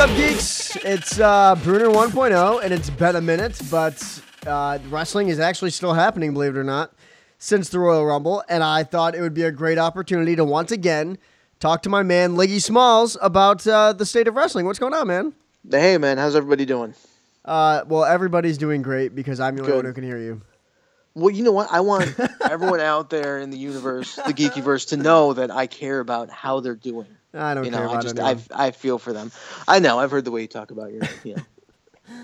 up, geeks? It's uh, Brunner 1.0, and it's been a minute, but uh, wrestling is actually still happening, believe it or not, since the Royal Rumble. And I thought it would be a great opportunity to once again talk to my man Liggy Smalls about uh, the state of wrestling. What's going on, man? Hey, man, how's everybody doing? Uh, well, everybody's doing great because I'm the only one who can hear you. Well, you know what? I want everyone out there in the universe, the geekyverse, to know that I care about how they're doing. I don't You care know, I about just anyone. I I feel for them. I know. I've heard the way you talk about your you know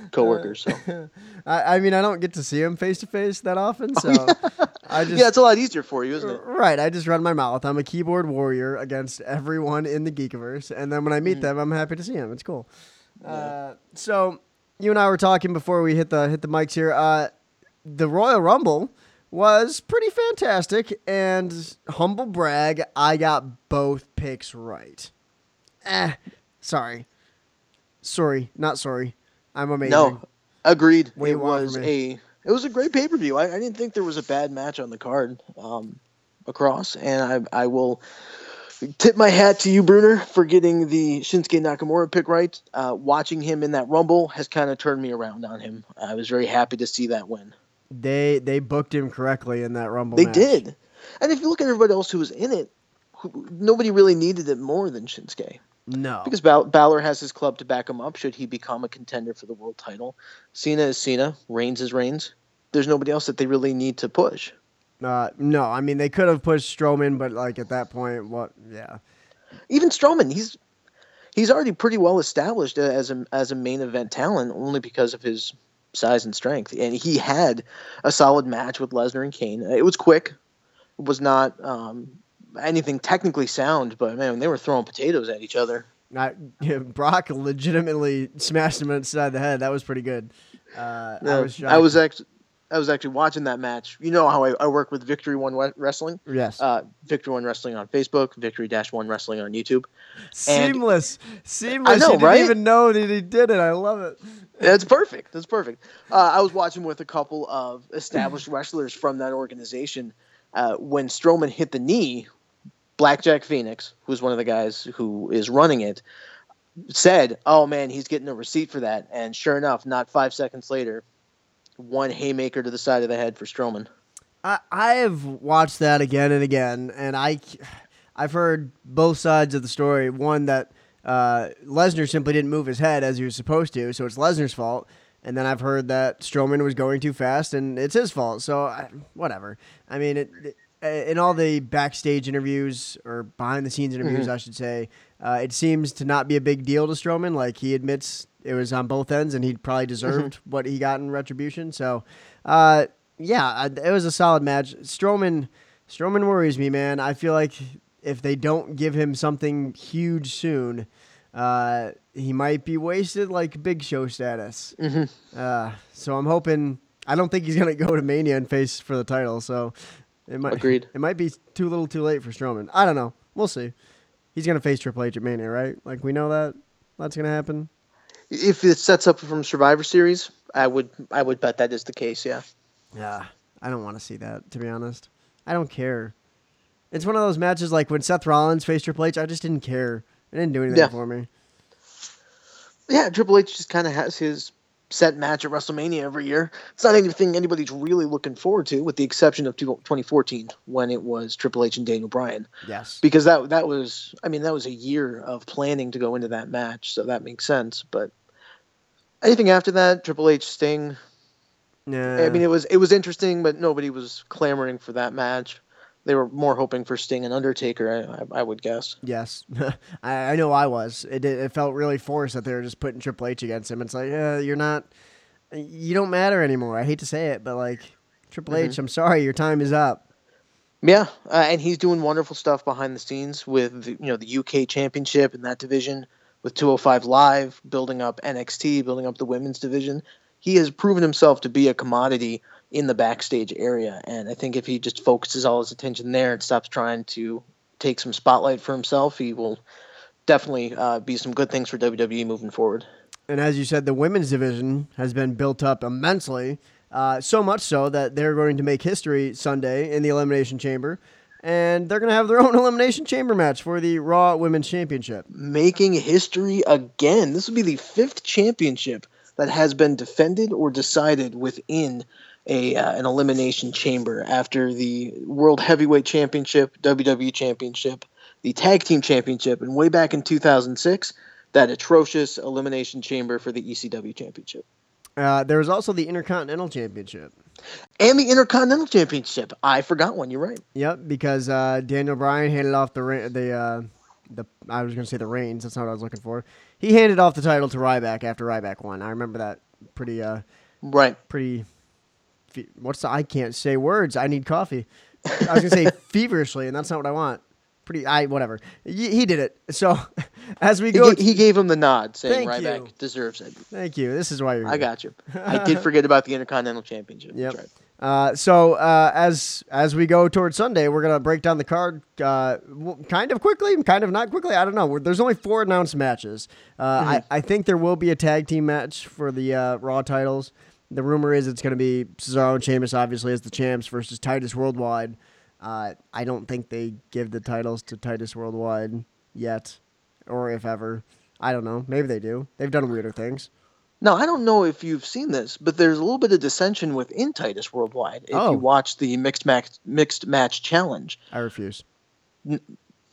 coworkers. So I, I mean, I don't get to see them face to face that often, so I just yeah, it's a lot easier for you, isn't it? Right, I just run my mouth. I'm a keyboard warrior against everyone in the Geekiverse, and then when I Mm. meet them, I'm happy to see them. It's cool. Uh, so you and I were talking before we hit the hit the mics here. Uh, the Royal Rumble was pretty fantastic, and humble brag, I got both picks right. Eh, sorry, sorry, not sorry. I'm amazing. No, agreed. What it was a it was a great pay per view. I, I didn't think there was a bad match on the card um, across, and I I will tip my hat to you, Brunner, for getting the Shinsuke Nakamura pick right. Uh, watching him in that Rumble has kind of turned me around on him. I was very happy to see that win. They they booked him correctly in that Rumble. They match. did, and if you look at everybody else who was in it, who, nobody really needed it more than Shinsuke. No, Because Bal- Balor has his club to back him up should he become a contender for the world title. Cena is Cena, Reigns is Reigns. There's nobody else that they really need to push. Uh, no, I mean they could have pushed Strowman, but like at that point, what? Yeah, Even Strowman, he's he's already pretty well established as a as a main event talent only because of his size and strength. And he had a solid match with Lesnar and Kane. It was quick. It was not um, anything technically sound, but man, they were throwing potatoes at each other. I, yeah, Brock legitimately smashed him inside the head. That was pretty good. Uh, I was shocked. I was actually I was actually watching that match. You know how I, I work with Victory One Wrestling. yes, uh, Victory One Wrestling on Facebook, Victory Dash One Wrestling on YouTube. seamless, seamless. I know, you didn't even know that he did it. I love it. That's perfect. That's perfect. Uh, I was watching with a couple of established wrestlers from that organization. Uh, when Strowman hit the knee, Blackjack Phoenix, who's one of the guys who is running it, said, "Oh man, he's getting a receipt for that." And sure enough, not five seconds later, one haymaker to the side of the head for Strowman. I I have watched that again and again, and I I've heard both sides of the story. One that uh, Lesnar simply didn't move his head as he was supposed to, so it's Lesnar's fault. And then I've heard that Strowman was going too fast, and it's his fault. So I, whatever. I mean, it, it- in all the backstage interviews or behind the scenes interviews, I should say, uh, it seems to not be a big deal to Strowman. Like he admits it was on both ends, and he probably deserved what he got in retribution. So, uh, yeah, it was a solid match. Strowman, Strowman worries me, man. I feel like if they don't give him something huge soon, uh, he might be wasted like Big Show status. Uh, so I'm hoping. I don't think he's gonna go to Mania and face for the title. So it might. Agreed. It might be too little, too late for Strowman. I don't know. We'll see. He's gonna face Triple H at Mania, right? Like we know that that's gonna happen. If it sets up from Survivor Series, I would I would bet that is the case. Yeah. Yeah, I don't want to see that. To be honest, I don't care. It's one of those matches like when Seth Rollins faced Triple H. I just didn't care. It didn't do anything Yeah. for me. Yeah, Triple H just kind of has his set match at WrestleMania every year. It's not anything anybody's really looking forward to, with the exception of 2014 when it was Triple H and Daniel Bryan, Yes. because that that was I mean that was a year of planning to go into that match, so that makes sense. But anything after that, Triple H Sting, Yeah. I mean it was it was interesting, but nobody was clamoring for that match. They were more hoping for Sting and Undertaker, I, I, I would guess. Yes, I, I know I was. It it felt really forced that they were just putting Triple H against him. It's like, uh, you're not, you don't matter anymore. I hate to say it, but like Triple Mm-hmm. H, I'm sorry, your time is up. Yeah, uh, and he's doing wonderful stuff behind the scenes with the, you know the UK Championship in that division, with 205 Live, building up NXT, building up the women's division. He has proven himself to be a commodity in the backstage area, and I think if he just focuses all his attention there and stops trying to take some spotlight for himself, he will definitely uh, be some good things for WWE moving forward. And as you said, the women's division has been built up immensely, uh, so much so that they're going to make history Sunday in the Elimination Chamber. and they're going to have their own Elimination Chamber match for the Raw Women's Championship. Making history again. This will be the fifth championship that has been defended or decided within a uh, an elimination chamber after the World Heavyweight Championship, WWE Championship, the Tag Team Championship, and way back in 2006, that atrocious elimination chamber for the ECW Championship. Uh, there was also the Intercontinental Championship. And the Intercontinental Championship. I forgot one. You're right. Yep, because uh, Daniel Bryan handed off the ra- the uh, the I was going to say the reins. That's not what I was looking for. He handed off the title to Ryback after Ryback won. I remember that pretty uh Right. pretty. Fe- what's the, I can't say words. I need coffee. I was gonna say feverishly, and that's not what I want. Pretty. I whatever. He, he did it. So as we go, ga- he gave him the nod, saying Thank Ryback you. deserves it. thank you. This is why you're. I here. got you. I did forget about the Intercontinental Championship. Yep. That's right. Uh, so uh, as as we go towards Sunday, we're gonna break down the card uh, kind of quickly, kind of not quickly. I don't know. We're- There's only four announced matches. Uh, I, I think there will be a tag team match for the uh, Raw titles. The rumor is it's gonna be Cesaro and Sheamus, obviously as the champs versus Titus Worldwide. Uh, I don't think they give the titles to Titus Worldwide yet, or if ever. I don't know. Maybe they do. They've done weirder things. Now, I don't know if you've seen this, but there's a little bit of dissension within Titus Worldwide. If Oh. you watch the mixed match mixed match challenge, I refuse.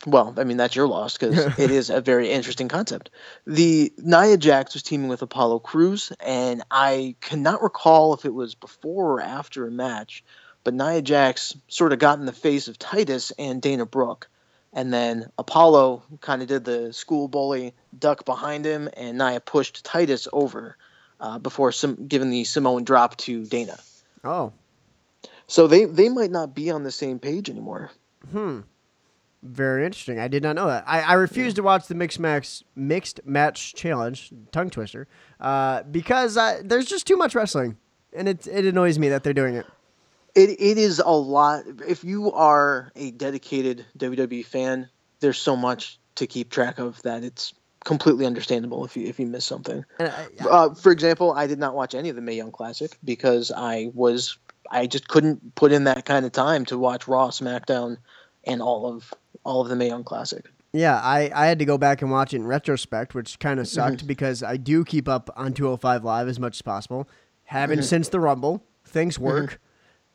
Well, I mean that's your loss because it is a very interesting concept. The Nia Jax was teaming with Apollo Crews, and I cannot recall if it was before or after a match, but Nia Jax sort of got in the face of Titus and Dana Brooke, and then Apollo kind of did the school bully duck behind him, and Nia pushed Titus over uh, before some giving the Samoan drop to Dana. Oh, So they they might not be on the same page anymore. Hmm. Very interesting. I did not know that. I, I refuse to watch the mixed match mixed match challenge tongue twister uh, because uh, there's just too much wrestling, and it it annoys me that they're doing it. It it is a lot. If you are a dedicated WWE fan, there's so much to keep track of that it's completely understandable if you if you miss something. And I, Uh, for example, I did not watch any of the Mae Young Classic because I was I just couldn't put in that kind of time to watch Raw, SmackDown, and all of all of the Mae Young Classic. yeah, I, I had to go back and watch it in retrospect, which kind of sucked because I do keep up on 205 Live as much as possible. Haven't since the Rumble. Things work.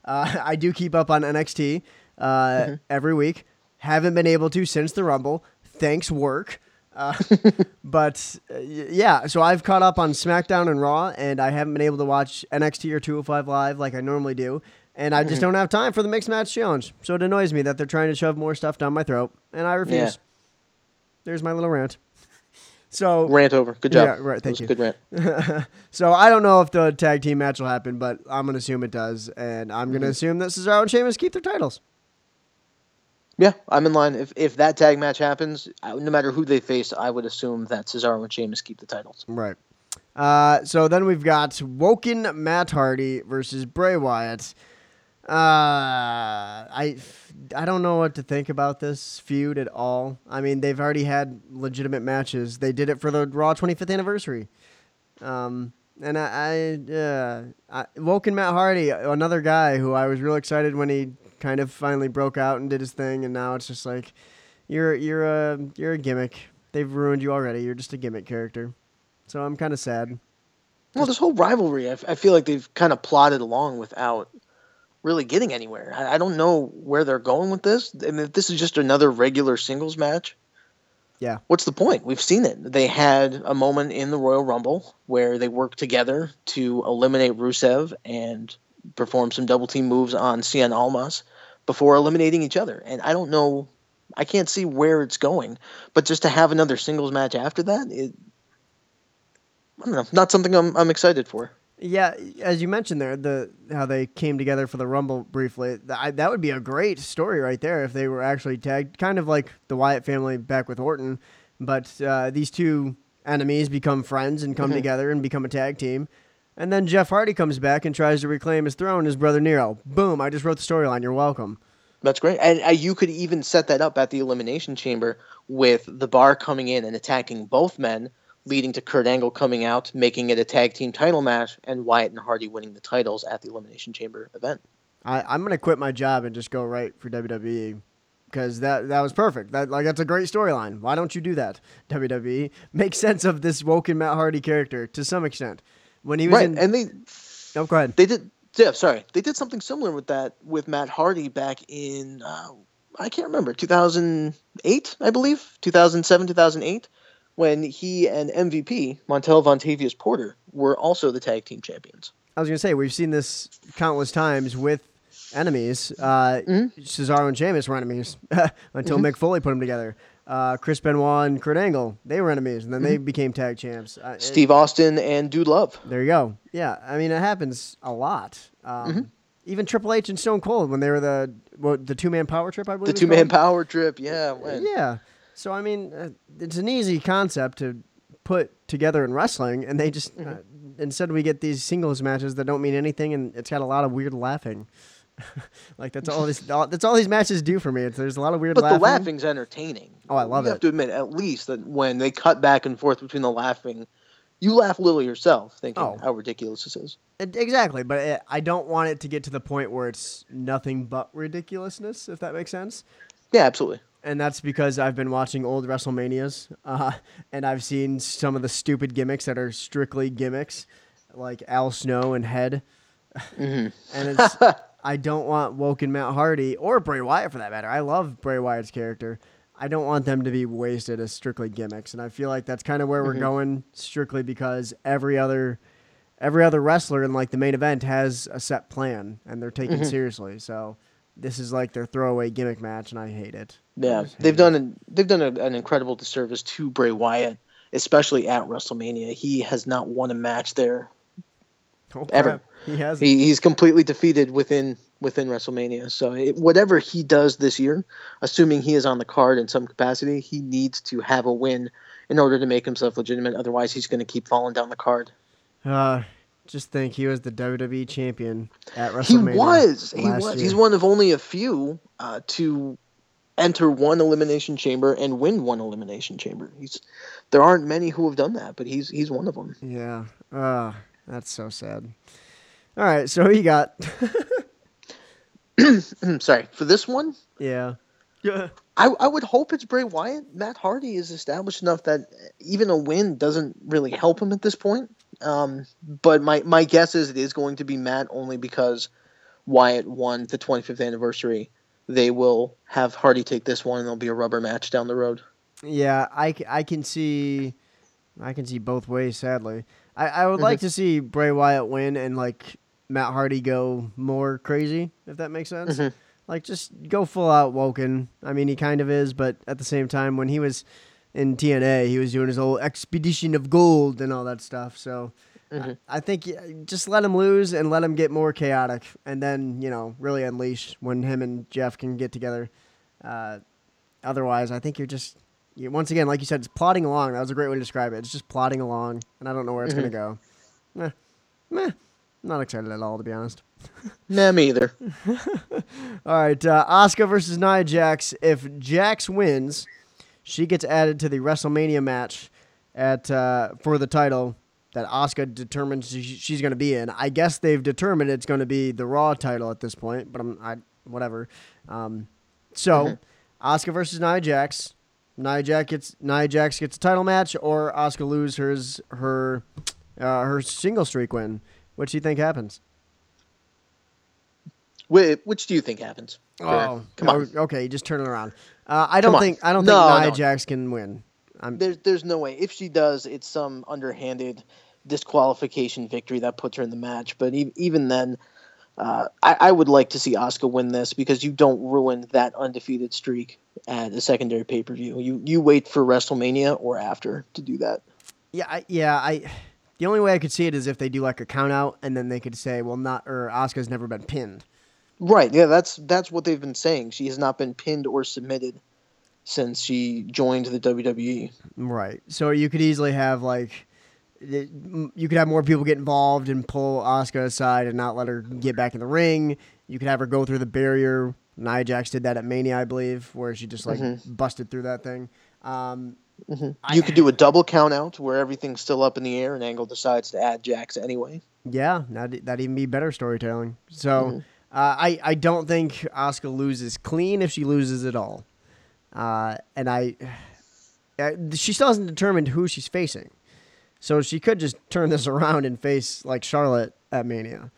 Uh, I do keep up on NXT uh, every week. Haven't been able to since the Rumble. Thanks work. Uh, but uh, yeah, so I've caught up on SmackDown and Raw, and I haven't been able to watch NXT or 205 Live like I normally do. And I just don't have time for the mixed match challenge. So it annoys me that they're trying to shove more stuff down my throat, and I refuse. Yeah. There's my little rant. So Rant over. Good job. Yeah, right, thank you. Good rant. so I don't know if the tag team match will happen, but I'm gonna assume it does, and I'm Mm-hmm. gonna assume that Cesaro and Sheamus keep their titles. Yeah, I'm in line. If if that tag match happens, no matter who they face, I would assume that Cesaro and Sheamus keep the titles. Right. Uh, so then we've got Woken Matt Hardy versus Bray Wyatt. Uh, I I don't know what to think about this feud at all. I mean, they've already had legitimate matches. They did it for the Raw 25th anniversary. Um, and I, I, uh, I Woken Matt Hardy, another guy who I was real excited when he kind of finally broke out and did his thing, and now it's just like you're you're a you're a gimmick. They've ruined you already. You're just a gimmick character. So I'm kind of sad. Well, this whole rivalry, I, f- I feel like they've kind of plodded along without really getting anywhere. I, I don't know where they're going with this. I mean, if this is just another regular singles match, Yeah. what's the point? We've seen it. They had a moment in the Royal Rumble where they worked together to eliminate Rusev and perform some double team moves on Cien Almas before eliminating each other. And I don't know, I can't see where it's going. But just to have another singles match after that, it, I don't know, not something I'm, I'm excited for. Yeah, as you mentioned there, the how they came together for the Rumble briefly. th- I, that would be a great story right there if they were actually tagged, kind of like the Wyatt family back with Orton. But uh, these two enemies become friends and come together and become a tag team. And then Jeff Hardy comes back and tries to reclaim his throne, his brother Nero. Boom! I just wrote the storyline. You're welcome. That's great. And uh, you could even set that up at the Elimination Chamber with the bar coming in and attacking both men, leading to Kurt Angle coming out, making it a tag team title match, and Wyatt and Hardy winning the titles at the Elimination Chamber event. I, I'm gonna quit my job and just go right for WWE. because that that was perfect. That like that's a great storyline. Why don't you do that? WWE make sense of this woken Matt Hardy character to some extent. When he was right, in, and they oh, go ahead. they did. Yeah, sorry, they did something similar with that with Matt Hardy back in uh, I can't remember 2008, I believe 2007, 2008, when he and MVP Montel Vontavious Porter were also the tag team champions. I was gonna say we've seen this countless times with enemies. Uh, Mm-hmm. Cesaro and Sheamus were enemies until Mhm. Mick Foley put them together. Uh, Chris Benoit and Kurt Angle, they were enemies, and then they became tag champs. Uh, it- Mm-hmm. Steve Austin and Dude Love. there you go. Yeah, I mean it happens a lot. Um, Mm-hmm. Even Triple H and Stone Cold when they were the what, the two man power trip, I believe. The two man power trip, yeah. when- Yeah. So I mean, uh, it's an easy concept to put together in wrestling, and they just Mm-hmm. uh, instead we get these singles matches that don't mean anything, and it's got a lot of weird laughing. like that's all this. All, that's all these matches do for me. It's, there's a lot of weird But laughing. the laughing's entertaining. Oh, I love you it. You have to admit, at least that when they cut back and forth between the laughing, you laugh a little yourself, thinking Oh. how ridiculous this is. It- exactly, but it, I don't want it to get to the point where it's nothing but ridiculousness, if that makes sense. Yeah, absolutely. And that's because I've been watching old WrestleManias, uh, and I've seen some of the stupid gimmicks that are strictly gimmicks, like Al Snow and Head. Mhm. and it's I don't want Woken Matt Hardy or Bray Wyatt for that matter. I love Bray Wyatt's character. I don't want them to be wasted as strictly gimmicks, and I feel like that's kind of where we're going, strictly because every other every other wrestler in like the main event has a set plan, and they're taken seriously. So this is like their throwaway gimmick match, and I hate it. Yeah, hate they've it. done an, they've done a, an incredible disservice to Bray Wyatt, especially at WrestleMania. He has not won a match there. Oh, ever. He has. He, he's completely defeated within within WrestleMania. So it, whatever he does this year, assuming he is on the card in some capacity, he needs to have a win in order to make himself legitimate. Otherwise, he's going to keep falling down the card. Uh, just think he was the WWE champion at WrestleMania. He was. He was. year. He's one of only a few uh, to enter one elimination chamber and win one elimination chamber. He's there aren't many who have done that, but he's he's one of them. Yeah. Uh, that's so sad. All right, so who you got? Sorry for this one. yeah. Yeah. I, I would hope it's Bray Wyatt. Matt Hardy is established enough that even a win doesn't really help him at this point. Um, but my, my guess is it is going to be Matt only because Wyatt won the 25th anniversary. They will have Hardy take this one, and there'll be a rubber match down the road. Yeah, I, I can see I can see both ways. Sadly, I, I would like to see Bray Wyatt win and like Matt Hardy go more crazy, if that makes sense. Mhm. Like just go full out Woken. I mean, he kind of is, but at the same time, when he was in TNA, he was doing his whole expedition of gold and all that stuff. So. Mhm. I I think just let him lose and let him get more chaotic, and then you know really unleash when him and Jeff can get together. Uh, otherwise, I think you're just you, once again, like you said, it's plodding along. That was a great way to describe it. It's just plodding along, and I don't know where it's gonna go. Meh, meh. Not excited at all, to be honest. Nah, me either. All right, uh, Asuka versus Nia Jax. If Jax wins, she gets added to the WrestleMania match at uh, for the title that Asuka determines she's going to be in. I guess they've determined it's going to be the Raw title at this point, but I'm I whatever. Um, so, Asuka versus Nia Jax. Nia Jax gets Nia Jax gets a title match, or Asuka lose hers her uh, her single streak win. What do you think happens? Wh- Which do you think happens? Oh, come on. Okay, just turn it around. Uh, I don't think I don't No, think Nia no. Jax can win. I'm, There's there's no way. If she does, it's some underhanded disqualification victory that puts her in the match. But e- even then, uh, I, I would like to see Asuka win this because you don't ruin that undefeated streak at a secondary pay per view. You you wait for WrestleMania or after to do that. yeah, I, yeah. I the only way I could see it is if they do like a count out, and then they could say, well, not or Asuka's never been pinned. Right. Yeah. That's that's what they've been saying. She has not been pinned or submitted since she joined the. WWE. Right. So you could easily have like. You could have more people get involved and pull Asuka aside and not let her get back in the ring. You could have her go through the barrier. Nia Jax did that at Mania, I believe, where she just like mm-hmm. busted through that thing. Um, mm-hmm. I- You could do a double count out where everything's still up in the air and Angle decides to add Jax anyway. Yeah, that'd, that'd even be better storytelling. So mm-hmm. Uh, I I don't think Asuka loses clean if she loses at all, uh, and I uh, she still hasn't determined who she's facing, so she could just turn this around and face like Charlotte at Mania.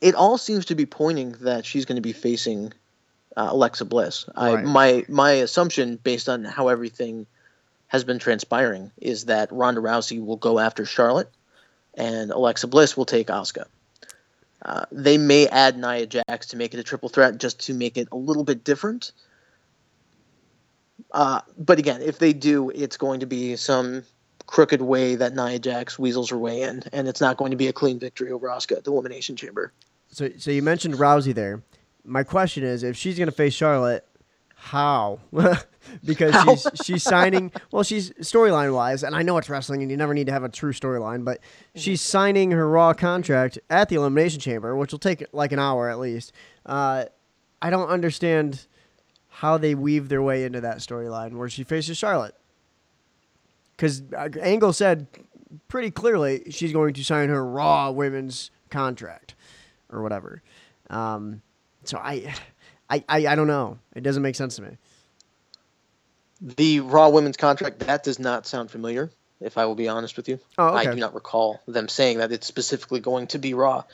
It all seems to be pointing that she's going to be facing uh, Alexa Bliss. I, my my assumption, based on how everything has been transpiring, is that Ronda Rousey will go after Charlotte, and Alexa Bliss will take Asuka. Uh, they may add Nia Jax to make it a triple threat, just to make it a little bit different. Uh, but again, if they do, it's going to be some crooked way that Nia Jax weasels her way in, and it's not going to be a clean victory over Asuka at the Elimination Chamber. So so you mentioned Rousey there. My question is, if she's going to face Charlotte, how? because How? she's she's signing. Well, she's storyline wise, and I know it's wrestling, and you never need to have a true storyline, but she's signing her Raw contract at the Elimination Chamber, which will take like an hour at least. Uh, I don't understand how they weave their way into that storyline where she faces Charlotte. Because Angle said pretty clearly she's going to sign her Raw women's contract or whatever. Um, so I, I, I, I don't know. It doesn't make sense to me. The Raw Women's contract, that does not sound familiar, if I will be honest with you. Oh, I do not recall them saying that it's specifically going to be Raw.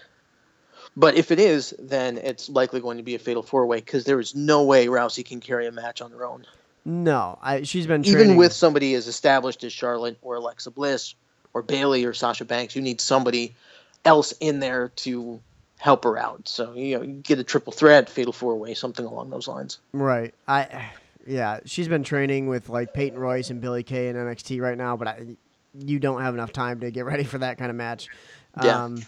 But if it is, then it's likely going to be a fatal four way because there is no way Rousey can carry a match on her own. No, I, she's been Even with somebody as established as Charlotte or Alexa Bliss or Bayley or Sasha Banks, you need somebody else in there to help her out. So, you know, you get a triple threat, fatal four way, something along those lines. right. I, yeah, she's been training with like Peyton Royce and Billie Kay in NXT right now, but I, you don't have enough time to get ready for that kind of match. Yeah. Um,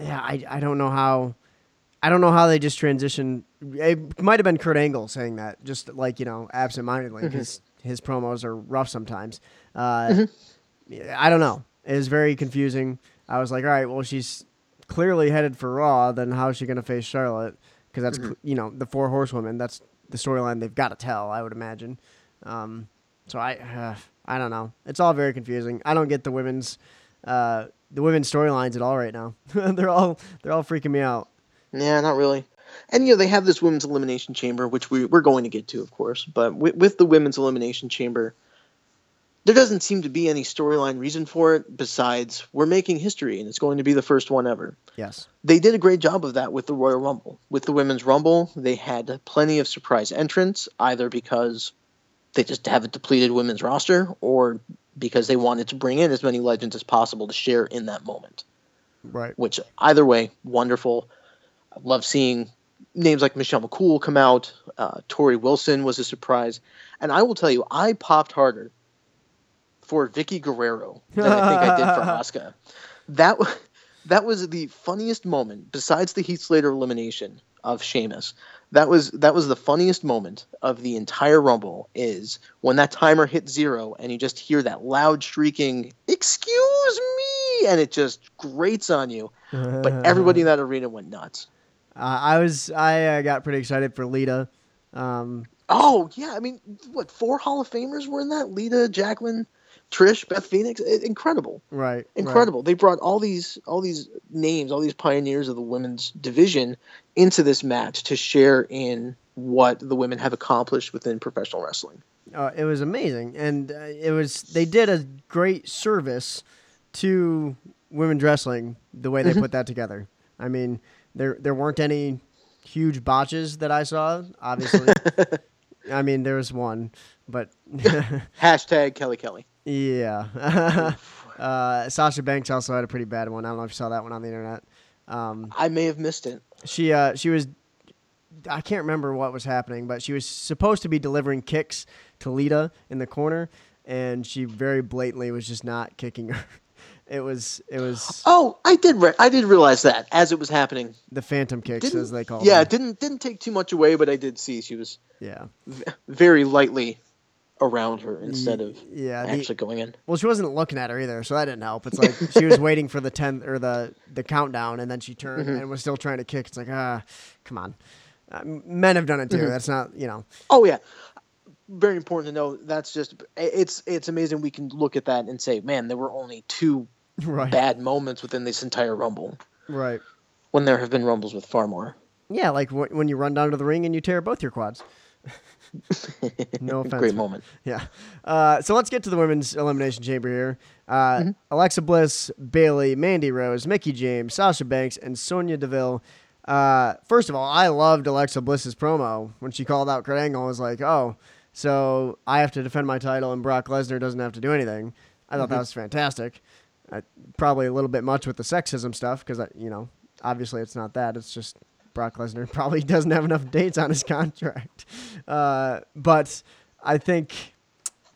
yeah, I, I don't know how. I don't know how they just transition. It might have been Kurt Angle saying that, just like you know, absentmindedly, because his promos are rough sometimes. Uh, yeah, I don't know. It was very confusing. I was like, all right, well, she's clearly headed for Raw. Then how is she going to face Charlotte? Because that's cl- you know the four horsewomen. That's the storyline they've got to tell. I would imagine. Um, so I, uh, I don't know. It's all very confusing. I don't get the women's, uh, the women's storylines at all right now. they're all they're all freaking me out. Yeah, not really. And you know they have this women's elimination chamber, which we we're going to get to, of course. But with, with the women's elimination chamber, there doesn't seem to be any storyline reason for it besides we're making history, and it's going to be the first one ever. Yes. They did a great job of that with the Royal Rumble. With the women's Rumble, they had plenty of surprise entrants, either because they just have a depleted women's roster, or because they wanted to bring in as many legends as possible to share in that moment Right. which either way, wonderful. I love seeing names like Michelle McCool come out. Uh, Torrie Wilson was a surprise. And I will tell you, I popped harder for Vickie Guerrero than I think I did for Asuka. That, that was the funniest moment, besides the Heath Slater elimination of Sheamus. That was that was the funniest moment of the entire Rumble is when that timer hit zero and you just hear that loud shrieking, "Excuse me!" and it just grates on you. But everybody in that arena went nuts. Uh, I was I uh, got pretty excited for Lita. Um, Oh yeah, I mean, what four Hall of Famers were in that? Lita, Jacqueline, Trish, Beth Phoenix. Incredible, right. right. incredible. They brought all these all these names, all these pioneers of the women's division into this match to share in what the women have accomplished within professional wrestling. Uh, it was amazing, and uh, it was they did a great service to women's wrestling the way they Mm-hmm. put that together. I mean, there there weren't any huge botches that I saw. Obviously, I mean there was one, but Hashtag Kelly Kelly. Yeah. uh, Sasha Banks also had a pretty bad one. I don't know if you saw that one on the internet. Um, I may have missed it. she uh, she was I can't remember what was happening, but she was supposed to be delivering kicks to Lita in the corner, and she very blatantly was just not kicking her. It was it was Oh, I did. Re- I did realize that as it was happening. the phantom kicks Didn't, as they call yeah, them. it didn't didn't take too much away, but I did see she was Yeah, v- very lightly around her instead of yeah. the- actually going in. well, she wasn't looking at her either, so that didn't help. It's like she was waiting for the tenth or the the countdown, and then she turned Mm-hmm. and was still trying to kick. It's like ah, come on. Uh, men have done it too. Mm-hmm. That's not you know. Oh yeah, very important to know. That's just it's it's amazing we can look at that and say, man, there were only two Right. bad moments within this entire rumble Right. when there have been rumbles with far more. Yeah, like wh- when you run down to the ring and you tear both your quads. no offense. Great moment. Yeah. Uh, so let's get to the women's elimination chamber here. Uh, Mm-hmm. Alexa Bliss, Bayley, Mandy Rose, Mickie James, Sasha Banks, and Sonya Deville. Uh, first of all, I loved Alexa Bliss's promo when she called out Kurt Angle. I was like, oh, so I have to defend my title and Brock Lesnar doesn't have to do anything. I thought that was fantastic. Uh, probably a little bit much with the sexism stuff because, you know, obviously it's not that. It's just Brock Lesnar probably doesn't have enough dates on his contract. Uh, but I think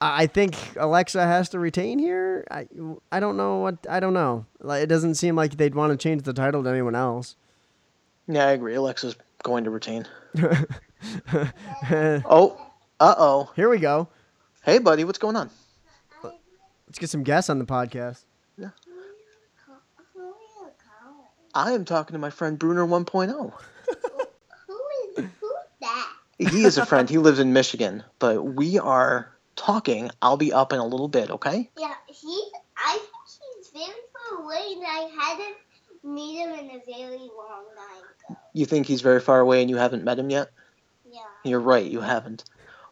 I think Alexa has to retain here. I I don't know what I don't know. Like it doesn't seem like they'd want to change the title to anyone else. Yeah, I agree. Alexa's going to retain. Oh, uh oh. Here we go. Hey, buddy, what's going on? Let's get some guests on the podcast. I am talking to my friend Brunner 1.0. Who is who's that? He is a friend. He lives in Michigan, but we are talking. I'll be up in a little bit, okay? Yeah, he. I think he's very far away, and I hadn't meet him in a very long time ago. You think he's very far away and you haven't met him yet? Yeah. You're right, you haven't.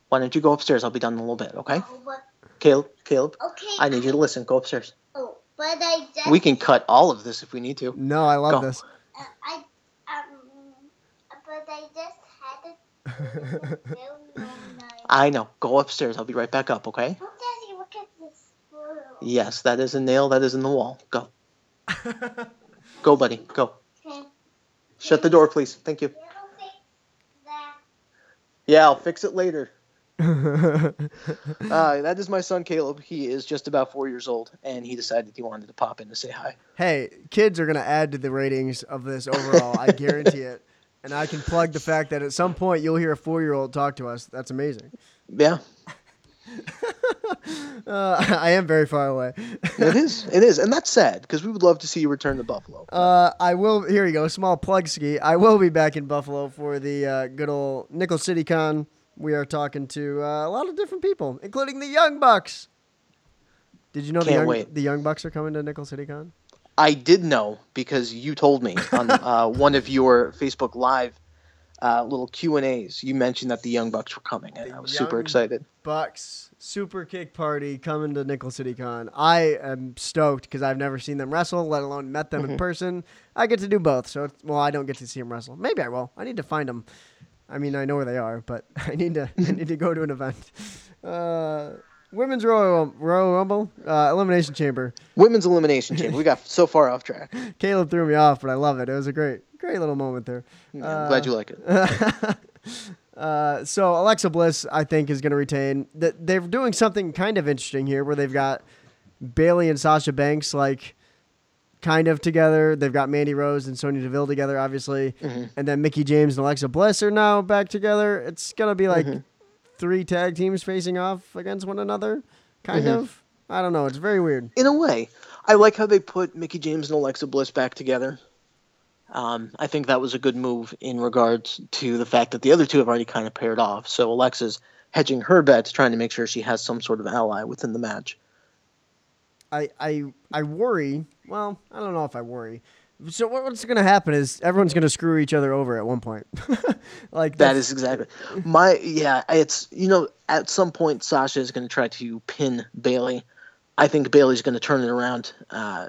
Why don't you go upstairs? I'll be done in a little bit, okay? Oh, but Caleb, Caleb, okay. I need you to listen. Go upstairs. But I just. We can cut all of this if we need to. No, I love Go. this. Uh, I um. But I just had it for a very long. I know. Go upstairs. I'll be right back up, okay? Oh, Daddy, look at this squirrel. Yes, that is a nail. That is in the wall. Go. Go, buddy. Go. Okay. Shut the door, please. Thank you. You don't fix that. Yeah, I'll fix it later. Uh, that is my son Caleb. He is just about four years old, and he decided he wanted to pop in to say hi. hey, kids are gonna add to the ratings of this overall. I guarantee it. And I can plug the fact that at some point you'll hear a four-year-old talk to us. That's amazing. Yeah, Uh, I am very far away. it is. It is, and that's sad because we would love to see you return to Buffalo. Uh, I will. Here you go. Small plug ski. I will be back in Buffalo for the uh, good old Nickel City Con. We are talking to uh, a lot of different people, including the Young Bucks. Did you know the young, wait. the Young Bucks are coming to Nickel City Con? I did know because you told me on uh, one of your Facebook Live uh, little Q and A's. You mentioned that the Young Bucks were coming, and The I was super excited. Bucks Super Kick Party coming to Nickel City Con. I am stoked because I've never seen them wrestle, let alone met them Mm-hmm. in person. I get to do both. So, it's, well, I don't get to see them wrestle. Maybe I will. I need to find them. I mean, I know where they are, but I need to. I need to go to an event. Uh, Women's Royal Royal Rumble uh, Elimination Chamber. Women's elimination chamber. We got so far off track. Caleb threw me off, but I love it. It was a great, great little moment there. Yeah, Uh, I'm glad you like it. Uh, so Alexa Bliss, I think, is going to retain. Th- They're doing something kind of interesting here, where they've got Bayley and Sasha Banks like kind of together. They've got Mandy Rose and Sonya Deville together, obviously, mm-hmm. and then Mickie James and Alexa Bliss are now back together. It's gonna be like mm-hmm. three tag teams facing off against one another, kind mm-hmm. of. I don't know. It's very weird. in a way. I like how they put Mickie James and Alexa Bliss back together. Um, I think that was a good move in regards to the fact that the other two have already kind of paired off. So Alexa's hedging her bets, trying to make sure she has some sort of ally within the match. I I I worry. Well, I don't know if I worry. So what's going to happen is everyone's going to screw each other over at one point. like That that's- exactly my yeah. It's you know at some point Sasha is going to try to pin Bayley. I think Bayley's going to turn it around uh,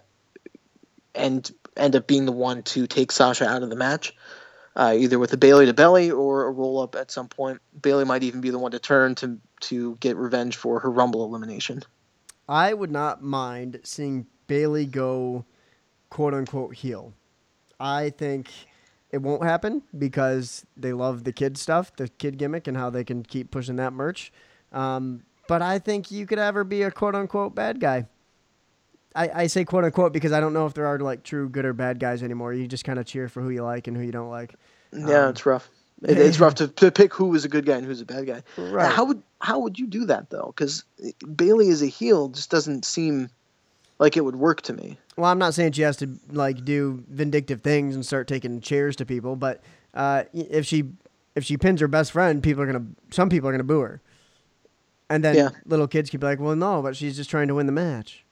and end up being the one to take Sasha out of the match, uh, either with a Bayley to belly or a roll up at some point. Bayley might even be the one to turn to to get revenge for her Rumble elimination. I would not mind seeing Bayley go quote unquote heel. I think it won't happen because they love the kid stuff, the kid gimmick, and how they can keep pushing that merch. Um, but I think you could ever be a quote unquote bad guy. I, I say quote unquote because I don't know if there are like true good or bad guys anymore. You just kind of cheer for who you like and who you don't like. Yeah, Um, it's rough. It, it's rough to, to pick who is a good guy and who's a bad guy. Right. How would how would you do that though? Because Bayley as a heel just doesn't seem like it would work to me. Well, I'm not saying she has to like do vindictive things and start taking chairs to people, but uh, if she if she pins her best friend, people are gonna some people are gonna boo her, and then Yeah. little kids could be like, "Well, no, but she's just trying to win the match."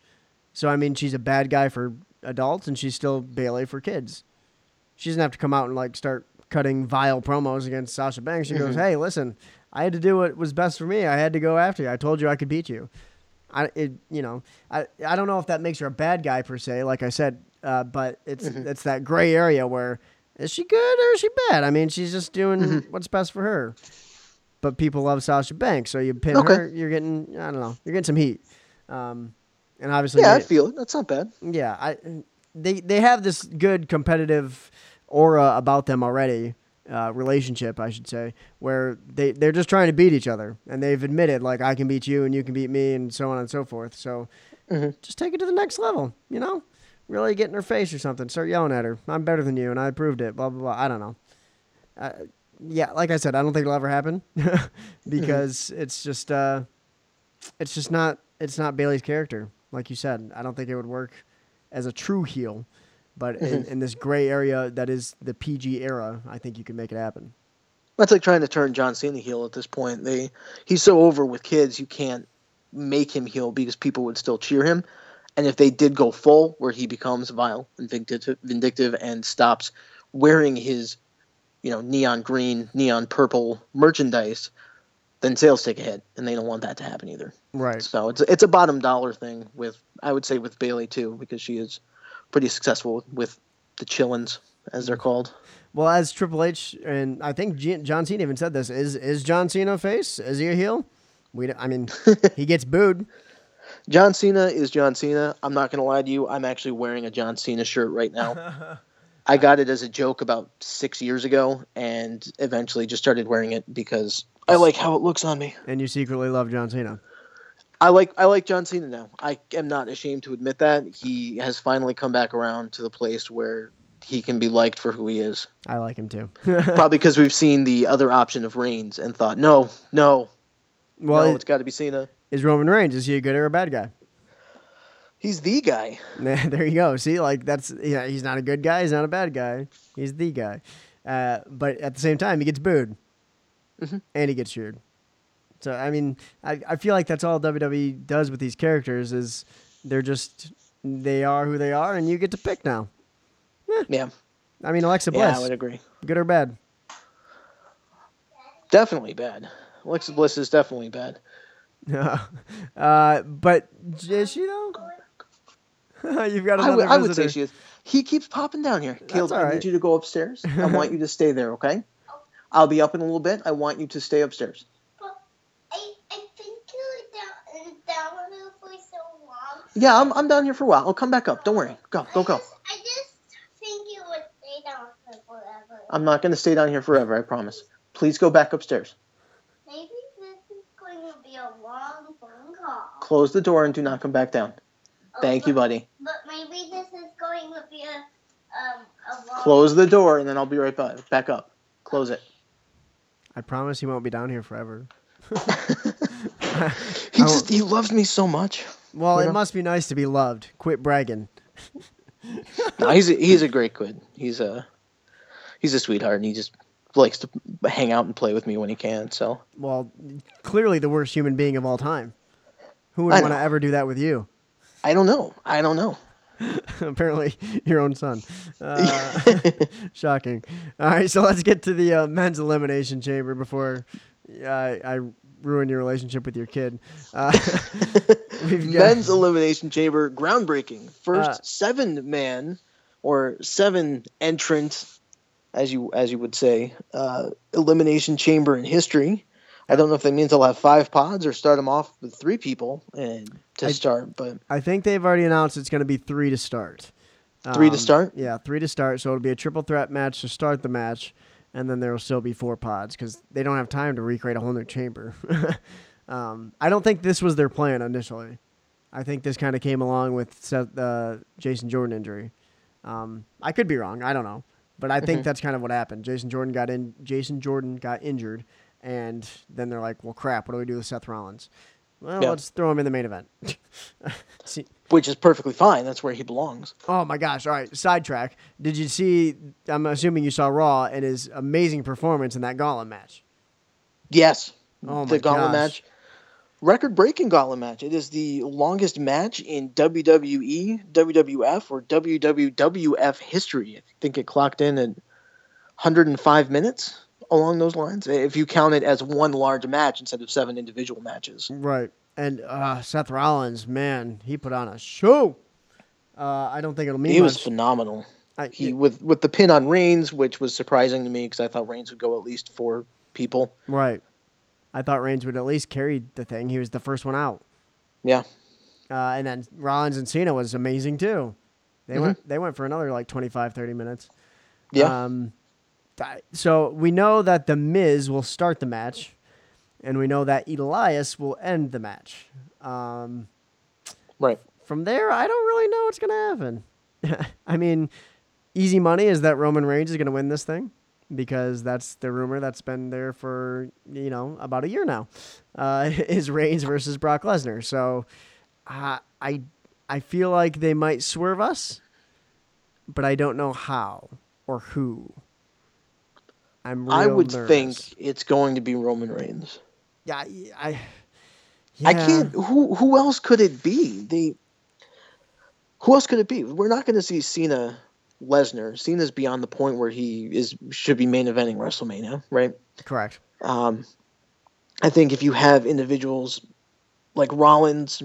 So I mean, she's a bad guy for adults, and she's still Bayley for kids. She doesn't have to come out and like start cutting vile promos against Sasha Banks. She goes, "Hey, listen, I had to do what was best for me. I had to go after you. I told you I could beat you. I, it, you know, I, I don't know if that makes her a bad guy per se. Like I said, uh, but it's it's that gray area where is she good or is she bad? I mean, she's just doing what's best for her. But people love Sasha Banks, so you pin Okay. her. You're getting, I don't know, you're getting some heat. Um, and obviously, Yeah, I feel it. That's not bad. yeah, I they they have this good competitive aura about them already, uh, relationship I should say, where they they're just trying to beat each other, and they've admitted like I can beat you and you can beat me, and so on and so forth. So just take it to the next level, you know. Really get in her face or something. Start yelling at her. I'm better than you, and I proved it. Blah blah blah. I don't know. Uh, yeah, like I said, I don't think it'll ever happen because it's just uh, it's just not it's not Bayley's character. Like you said, I don't think it would work as a true heel, but mm-hmm. in, in this gray area that is the PG era, I think you can make it happen. That's like trying to turn John Cena heel at this point. They he's so over with kids, you can't make him heel because people would still cheer him. And if they did go full, where he becomes vile and vindictive, vindictive and stops wearing his, you know, neon green, neon purple merchandise, then sales take a hit, and they don't want that to happen either. Right. So it's it's a bottom dollar thing with I would say with Bayley too because she is pretty successful with the chillins as they're called. Well, as Triple H and I think G- John Cena even said this: is is John Cena a face? Is he a heel? We, I mean, he gets booed. John Cena is John Cena. I'm not going to lie to you. I'm actually wearing a John Cena shirt right now. I got it as a joke about six years ago and eventually just started wearing it because I like how it looks on me. and you secretly love John Cena. I like I like John Cena now. I am not ashamed to admit that. He has finally come back around to the place where he can be liked for who he is. I like him too. Probably because we've seen the other option of Reigns and thought, no, no, well, no, it's got to be Cena. is Roman Reigns? Is he a good or a bad guy? He's the guy. there you go. See, like that's yeah, he's not a good guy. He's not a bad guy. He's the guy. Uh, but at the same time, he gets booed, Mhm. and he gets cheered. So I mean, I, I feel like that's all WWE does with these characters is they're just they are who they are, and you get to pick now. Yeah, I mean, Alexa Bliss. yeah, I would agree. good or bad? Definitely bad. Alexa Bliss is definitely bad. No, uh, but is she though? You've got I another would, I would say she is. He keeps popping down here. Caleb, all I need you to go upstairs. I want you to stay there, okay? I'll be up in a little bit. I want you to stay upstairs. But I, I think you were down, down there for so long. Yeah, I'm, I'm down here for a while. I'll come back up. Don't worry. Go, go, go. I go. just, I just think you would stay down for forever. I'm not going to stay down here forever, I promise. Please go back upstairs. Maybe this is going to be a long phone call. Close the door and do not come back down. Oh, Thank you, buddy. But maybe this is going to be a um a long. Close the door and then I'll be right back, back up. Close it. I promise he won't be down here forever. He just he loves me so much. Well, You it know? must be nice to be loved. Quit bragging. No, he's a, he's a great kid. He's a he's a sweetheart and he just likes to hang out and play with me when he can. So Well, clearly the worst human being of all time. Who would want to ever do that with you? I don't know. I don't know. Apparently, your own son. Uh, shocking. All right, so let's get to the uh, men's elimination chamber before I, I ruin your relationship with your kid. Uh, we've got- Men's Elimination Chamber, groundbreaking. First Uh, seven man or seven entrant, as you as you would say, uh, Elimination Chamber in history. I don't know if that means they'll have five pods or start them off with three people and to I- start, but I think they've already announced it's going to be three to start. Three to Um, start? Yeah, three to start. So it'll be a triple threat match to start the match, and then there will still be four pods because they don't have time to recreate a whole new chamber. um, I don't think this was their plan initially. I think this kind of came along with Seth, uh, Jason Jordan injury. Um, I could be wrong. I don't know, but I Mm-hmm. think that's kind of what happened. Jason Jordan got in. Jason Jordan got injured, and then they're like, "Well, crap. What do we do with Seth Rollins? Well, Yeah. let's throw him in the main event." See, which is perfectly fine. That's where he belongs. Oh my gosh! All right, sidetrack. Did you see? I'm assuming you saw Raw and his amazing performance in that Gauntlet match. Yes. Oh the gauntlet gosh. match. Record breaking gauntlet match. It is the longest match in WWE, WWF, or WWWF history. I think it clocked in at 105 minutes along those lines, if you count it as one large match instead of seven individual matches. Right. And uh, Seth Rollins, man, he put on a show. Uh, I don't think it'll mean He much. was phenomenal. I- He with with the pin on Reigns, which was surprising to me because I thought Reigns would go at least four people. right. I thought Reigns would at least carry the thing. He was the first one out. Yeah, Uh, and then Rollins and Cena was amazing too. They Mhm. went they went for another like 25 30 minutes. yeah. Um, so we know that the Miz will start the match, and we know that Elias will end the match. Um, right. from there, I don't really know what's gonna happen. I mean, easy money is that Roman Reigns is gonna win this thing because that's the rumor that's been there for you know about a year now. Uh, is Reigns versus Brock Lesnar. So uh, I I feel like they might swerve us, but I don't know how or who. I'm. I would nervous. think it's going to be Roman Reigns. Yeah, I. I, I can't. Who who else could it be? They. Who else could it be? We're not going to see Cena, Lesnar. Cena's beyond the point where he is should be main eventing WrestleMania, right? Correct. Um, I think if you have individuals like Rollins,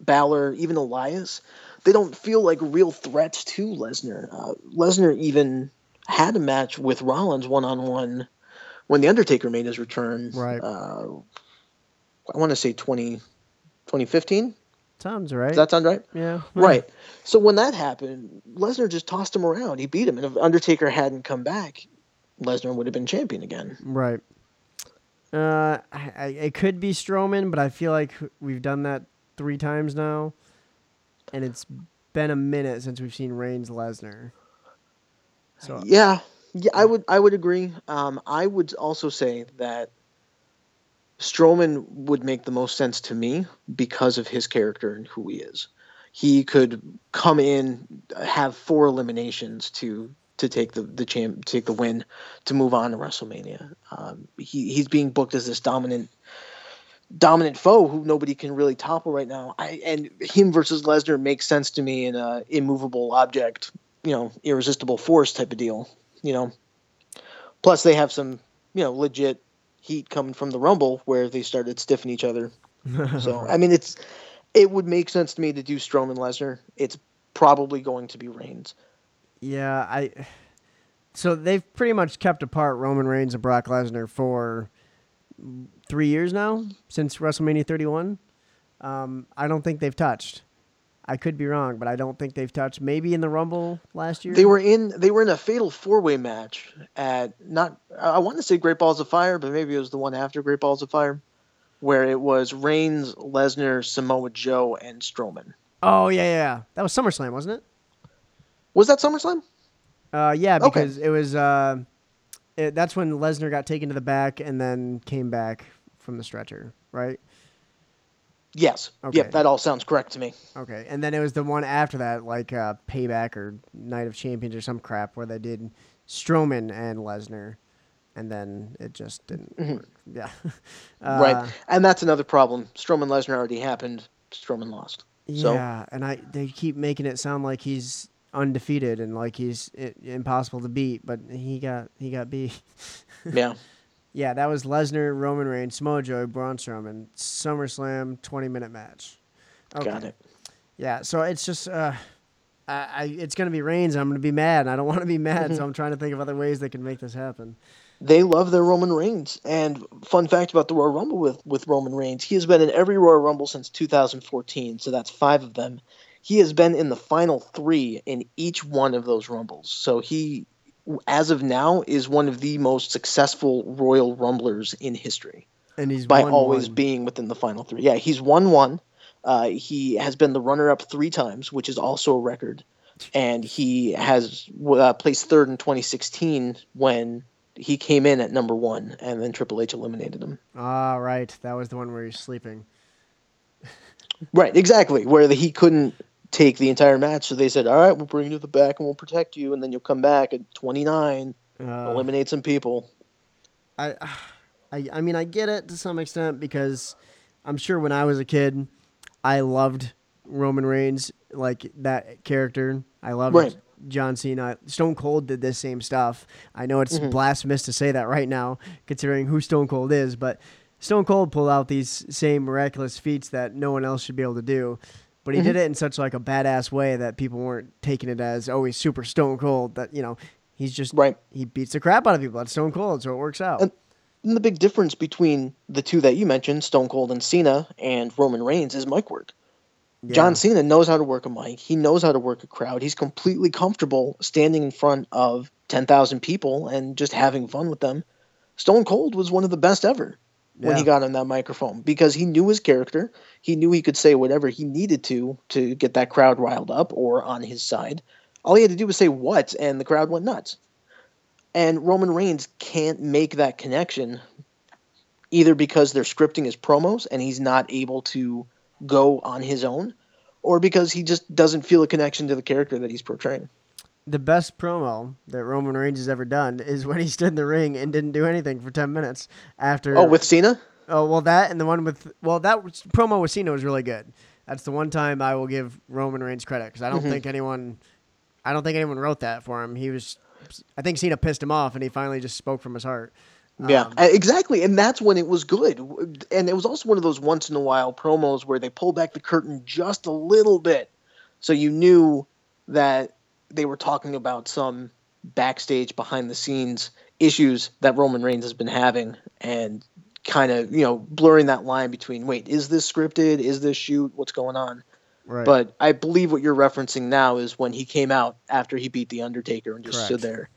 Balor, even Elias, they don't feel like real threats to Lesnar. Uh, Lesnar even had a match with Rollins one on one when The Undertaker made his return. Right. Uh, I want to say 20, 2015. Sounds right. Does that sound right? yeah. Right. So when that happened, Lesnar just tossed him around. He beat him. And if Undertaker hadn't come back, Lesnar would have been champion again. Right. Uh, I, it could be Strowman, but I feel like we've done that three times now, and it's been a minute since we've seen Reigns Lesnar. So Yeah, yeah, I would I would agree. Um, I would also say that Strowman would make the most sense to me because of his character and who he is. He could come in, have four eliminations to to take the the champ, take the win, to move on to WrestleMania. Um, he he's being booked as this dominant dominant foe who nobody can really topple right now. I and him versus Lesnar makes sense to me in a immovable object, you know, irresistible force type of deal. You know, plus they have some you know legit heat coming from the Rumble where they started stiffing each other. So I mean, it's it would make sense to me to do Strowman Lesnar. It's probably going to be Reigns. yeah, I. So they've pretty much kept apart Roman Reigns and Brock Lesnar for three years now since WrestleMania 31. Um, I don't think they've touched. I could be wrong, but I don't think they've touched. Maybe in the Rumble last year. They were in they were in a fatal four way match at not I want to say Great Balls of Fire, but maybe it was the one after Great Balls of Fire, where it was Reigns, Lesnar, Samoa Joe, and Strowman. Oh yeah, yeah, yeah. That was SummerSlam, wasn't it? Was that SummerSlam? Uh, yeah, Okay. because it was. Uh, it, that's when Lesnar got taken to the back and then came back from the stretcher, right? Yes. Okay. Yep, that all sounds correct to me. Okay, and then it was the one after that, like uh, Payback or Night of Champions or some crap, where they did Strowman and Lesnar, and then it just didn't. work. Yeah, uh, Mm-hmm. right. And that's another problem. Strowman Lesnar already happened. Strowman lost. So- Yeah, and I they keep making it sound like he's undefeated and like he's impossible to beat, but he got he got beat. Yeah. Yeah, that was Lesnar, Roman Reigns, Samoa Joe, Braun Strowman, SummerSlam, twenty minute match. Got it. Yeah, so it's just uh, I, I it's gonna be Reigns. I'm gonna be mad. and I don't want to be mad, so I'm trying to think of other ways they can make this happen. They love their Roman Reigns. And fun fact about the Royal Rumble with, with Roman Reigns, he has been in every Royal Rumble since 2014, so that's five of them. He has been in the final three in each one of those Rumbles. So he, as of now, is one of the most successful Royal Rumblers in history And he's by won always being within the final three. Yeah, he's won one. Uh, he has been the runner-up three times, which is also a record, and he has uh, placed third in 2016 when he came in at number one, and then Triple H eliminated him. Ah, right. That was the one where he's sleeping. Right, exactly. Where the, he couldn't take the entire match, so they said, "All right, we'll bring you to the back and we'll protect you, and then you'll come back at 29, Uh, eliminate some people." I, I, I mean, I get it to some extent because I'm sure when I was a kid, I loved Roman Reigns, like that character. I loved Right. John Cena. Stone Cold did this same stuff. I know it's Mhm. blasphemous to say that right now, considering who Stone Cold is, but Stone Cold pulled out these same miraculous feats that no one else should be able to do. But he Mhm. did it in such like a badass way that people weren't taking it as oh he's super Stone Cold. That you know he's just Right. he beats the crap out of people. That's Stone Cold, so it works out. And- And the big difference between the two that you mentioned, Stone Cold and Cena, and Roman Reigns, is mic work. Yeah. John Cena knows how to work a mic. He knows how to work a crowd. He's completely comfortable standing in front of 10,000 people and just having fun with them. Stone Cold was one of the best ever when he got on that microphone because he knew his character. He knew he could say whatever he needed to to get that crowd riled up or on his side. All he had to do was say what, and the crowd went nuts. And Roman Reigns can't make that connection either because they're scripting his promos and he's not able to go on his own, or because he just doesn't feel a connection to the character that he's portraying. The best promo that Roman Reigns has ever done is when he stood in the ring and didn't do anything for 10 minutes after Oh, with Cena? Oh, well that and the one with well that was, promo with Cena was really good. That's the one time I will give Roman Reigns credit cuz I don't Mhm. think anyone I don't think anyone wrote that for him. He was I think Cena pissed him off and he finally just spoke from his heart. Yeah, Um, exactly. And that's when it was good. And it was also one of those once in a while promos where they pull back the curtain just a little bit. So you knew that they were talking about some backstage behind the scenes issues that Roman Reigns has been having and kind of, you know, blurring that line between wait, is this scripted? Is this shoot? What's going on? right. But I believe what you're referencing now is when he came out after he beat The Undertaker and just Correct. stood there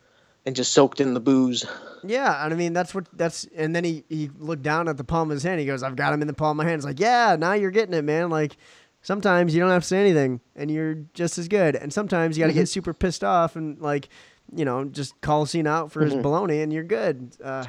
and just soaked in the boos. Yeah, and I mean that's what that's and then he he looked down at the palm of his hand. He goes, "I've got him in the palm of my hand." It's like, "Yeah, now you're getting it, man." Like sometimes you don't have to say anything and you're just as good. And sometimes you got to Mm-hmm. get super pissed off and like, you know, just call Cena out for his Mhm. baloney and you're good. Uh,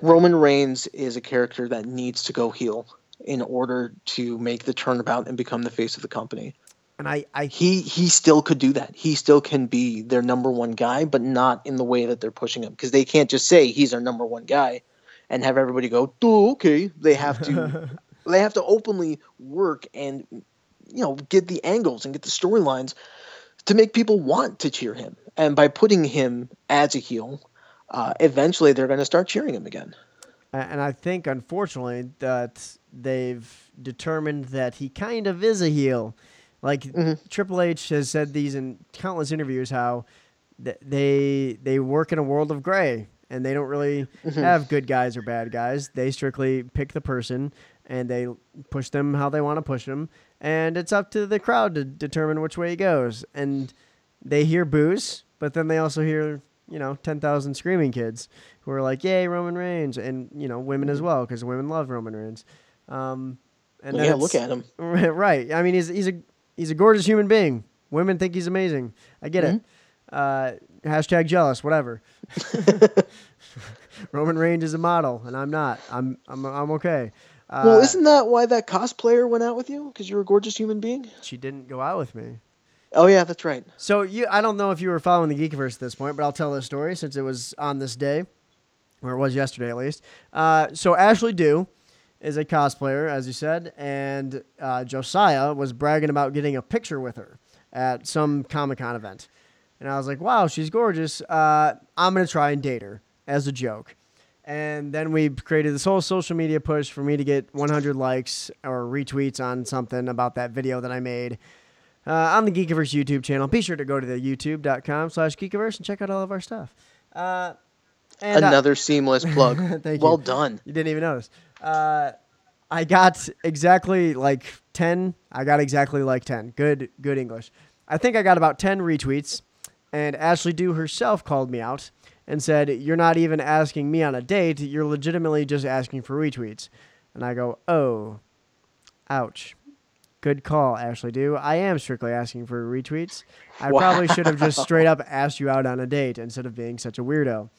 Roman Reigns is a character that needs to go heel in order to make the turnabout and become the face of the company. and I I He he still could do that. He still can be their number one guy, but not in the way that they're pushing him because they can't just say he's our number one guy and have everybody go, "Oh, okay." They have to they have to openly work and you know get the angles and get the storylines to make people want to cheer him. And by putting him as a heel, uh, eventually they're going to start cheering him again. And I think, unfortunately, that they've determined that he kind of is a heel. Like Mhm. Triple H has said these in countless interviews how th- they they work in a world of gray and they don't really Mhm. have good guys or bad guys. They strictly pick the person and they push them how they want to push them, and it's up to the crowd to determine which way he goes. And they hear boos, but then they also hear you know ten thousand screaming kids who are like, "Yay, Roman Reigns!" and you know women as well because women love Roman Reigns. Um, and yeah, look at him. right. I mean, he's he's a he's a gorgeous human being. Women think he's amazing. I get it. Uh, hashtag jealous, whatever. Roman Reigns is a model, and I'm not. I'm I'm I'm okay. Uh, Well, isn't that why that cosplayer went out with you? Because you're a gorgeous human being. she didn't go out with me? Oh yeah, that's right. So you, I don't know if you were following the Geekiverse at this point, but I'll tell this story since it was on this day, or it was yesterday at least. Uh, so Ashley Dew is a cosplayer, as you said, and uh, Josiah was bragging about getting a picture with her at some Comic Con event, and I was like, "Wow, she's gorgeous. Uh, I'm gonna try and date her as a joke." And then we created this whole social media push for me to get 100 likes or retweets on something about that video that I made uh, on the Geekiverse YouTube channel. Be sure to go to the youtube.com slash Geekiverse and check out all of our stuff. Uh, and, uh, Another seamless plug. Thank well you. done. you didn't even notice. Uh, I got exactly like 10. I got exactly like 10. Good, good English. I think I got about 10 retweets. And Ashley Dew herself called me out and said, You're not even asking me on a date. You're legitimately just asking for retweets. And I go, Oh, ouch. Good call, Ashley Dew. I am strictly asking for retweets. I probably should have just straight up asked you out on a date instead of being such a weirdo.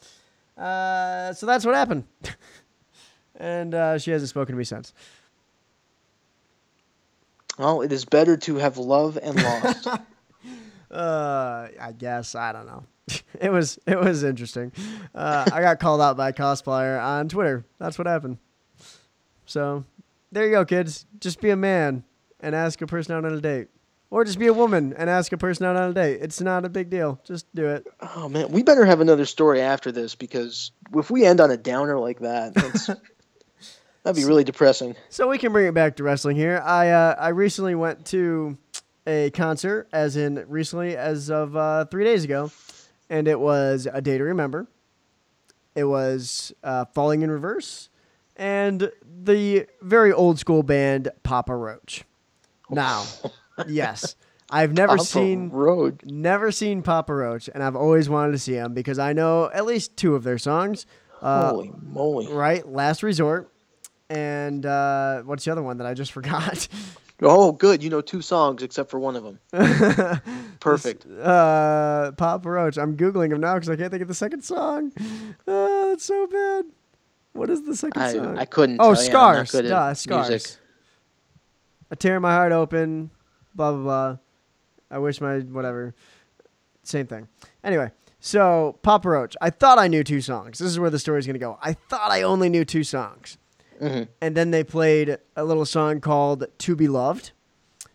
Uh, so that's what happened. and uh, she hasn't spoken to me since. Well, it is better to have love and lost. Uh, I guess I don't know. it was it was interesting. Uh, I got called out by a cosplayer on Twitter. That's what happened. So there you go, kids. Just be a man and ask a person out on a date. Or just be a woman and ask a person out on a date. It's not a big deal. Just do it. Oh man, we better have another story after this because if we end on a downer like that, that's, that'd be really depressing. So we can bring it back to wrestling here. I uh, I recently went to a concert, as in recently as of uh, three days ago, and it was a day to remember. It was uh, Falling in Reverse, and the very old school band Papa Roach. Now, yes, I've never Papa seen Road. never seen Papa Roach, and I've always wanted to see them because I know at least two of their songs. Uh, Holy moly! right, Last Resort, and uh, what's the other one that I just forgot? Oh, good. You know two songs except for one of them. Perfect. uh, Papa Roach. I'm googling him now because I can't think of the second song. Oh, that's so bad. What is the second I, song? I couldn't. oh, tell you. I'm Scars. Duh, Scars. music. I tear my heart open. Blah blah blah. I wish my whatever. Same thing. Anyway, so Papa Roach. I thought I knew two songs. This is where the story's gonna go. I thought I only knew two songs. Mhm. And then they played a little song called "To Be Loved,"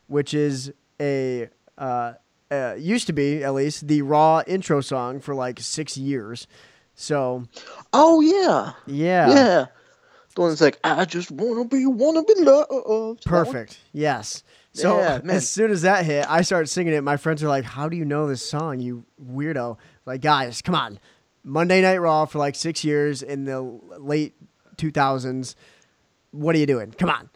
which is a uh, uh, used to be at least the Raw intro song for like six years. So Oh yeah. yeah, yeah, The one that's like, I just wanna be, wanna be loved. Perfect. Yes. So Yeah, as soon as that hit, I started singing it. My friends are like, "How do you know this song, you weirdo?" Like, guys, come on. Monday Night Raw for like six years in the late 2000s. What are you doing? Come on.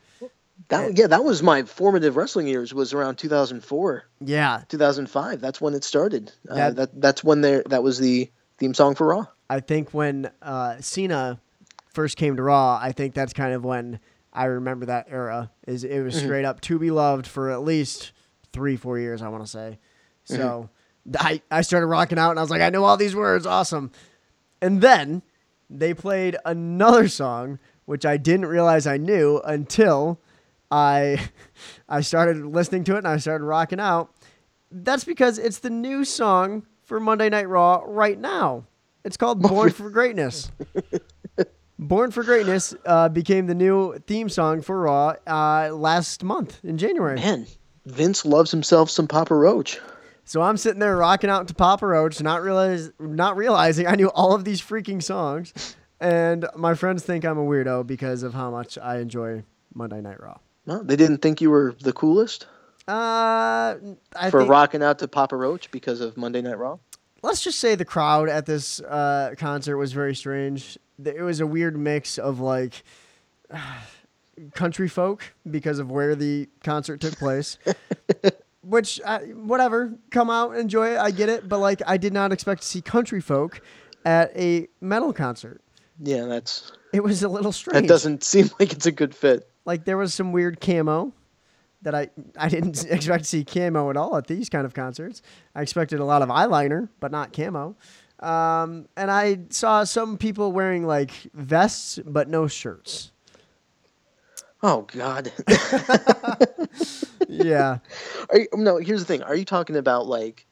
That yeah, that was my formative wrestling years. Was around 2004, Yeah, 2005. That's when it started. Uh, That- that that's when there that was the theme song for Raw. I think when uh, Cena first came to Raw, I think that's kind of when I remember that era. Is it was straight up to be loved for at least three, four years. I want to say. So I I started rocking out, and I was like, I know all these words, awesome. And then they played another song, which I didn't realize I knew until I I started listening to it and I started rocking out. That's because it's the new song for Monday Night Raw right now. It's called Born for Greatness. Born for Greatness uh, became the new theme song for Raw uh, last month in January. Man, Vince loves himself some Papa Roach. So I'm sitting there rocking out to Papa Roach, not realize, not realizing I knew all of these freaking songs, and my friends think I'm a weirdo because of how much I enjoy Monday Night Raw. No, they didn't think you were the coolest Uh, I for think, rocking out to Papa Roach because of Monday Night Raw. let's just say the crowd at this uh, concert was very strange. It was a weird mix of like country folk because of where the concert took place. Which, uh, whatever, come out, enjoy it. I get it, but like, I did not expect to see country folk at a metal concert. Yeah, that's It was a little strange. that doesn't seem like it's a good fit. like there was some weird camo that I I didn't expect to see camo at all at these kind of concerts. I expected a lot of eyeliner, but not camo. Um, and I saw some people wearing like vests but no shirts. Oh God. Yeah, Are you, no, here's the thing. Are you talking about like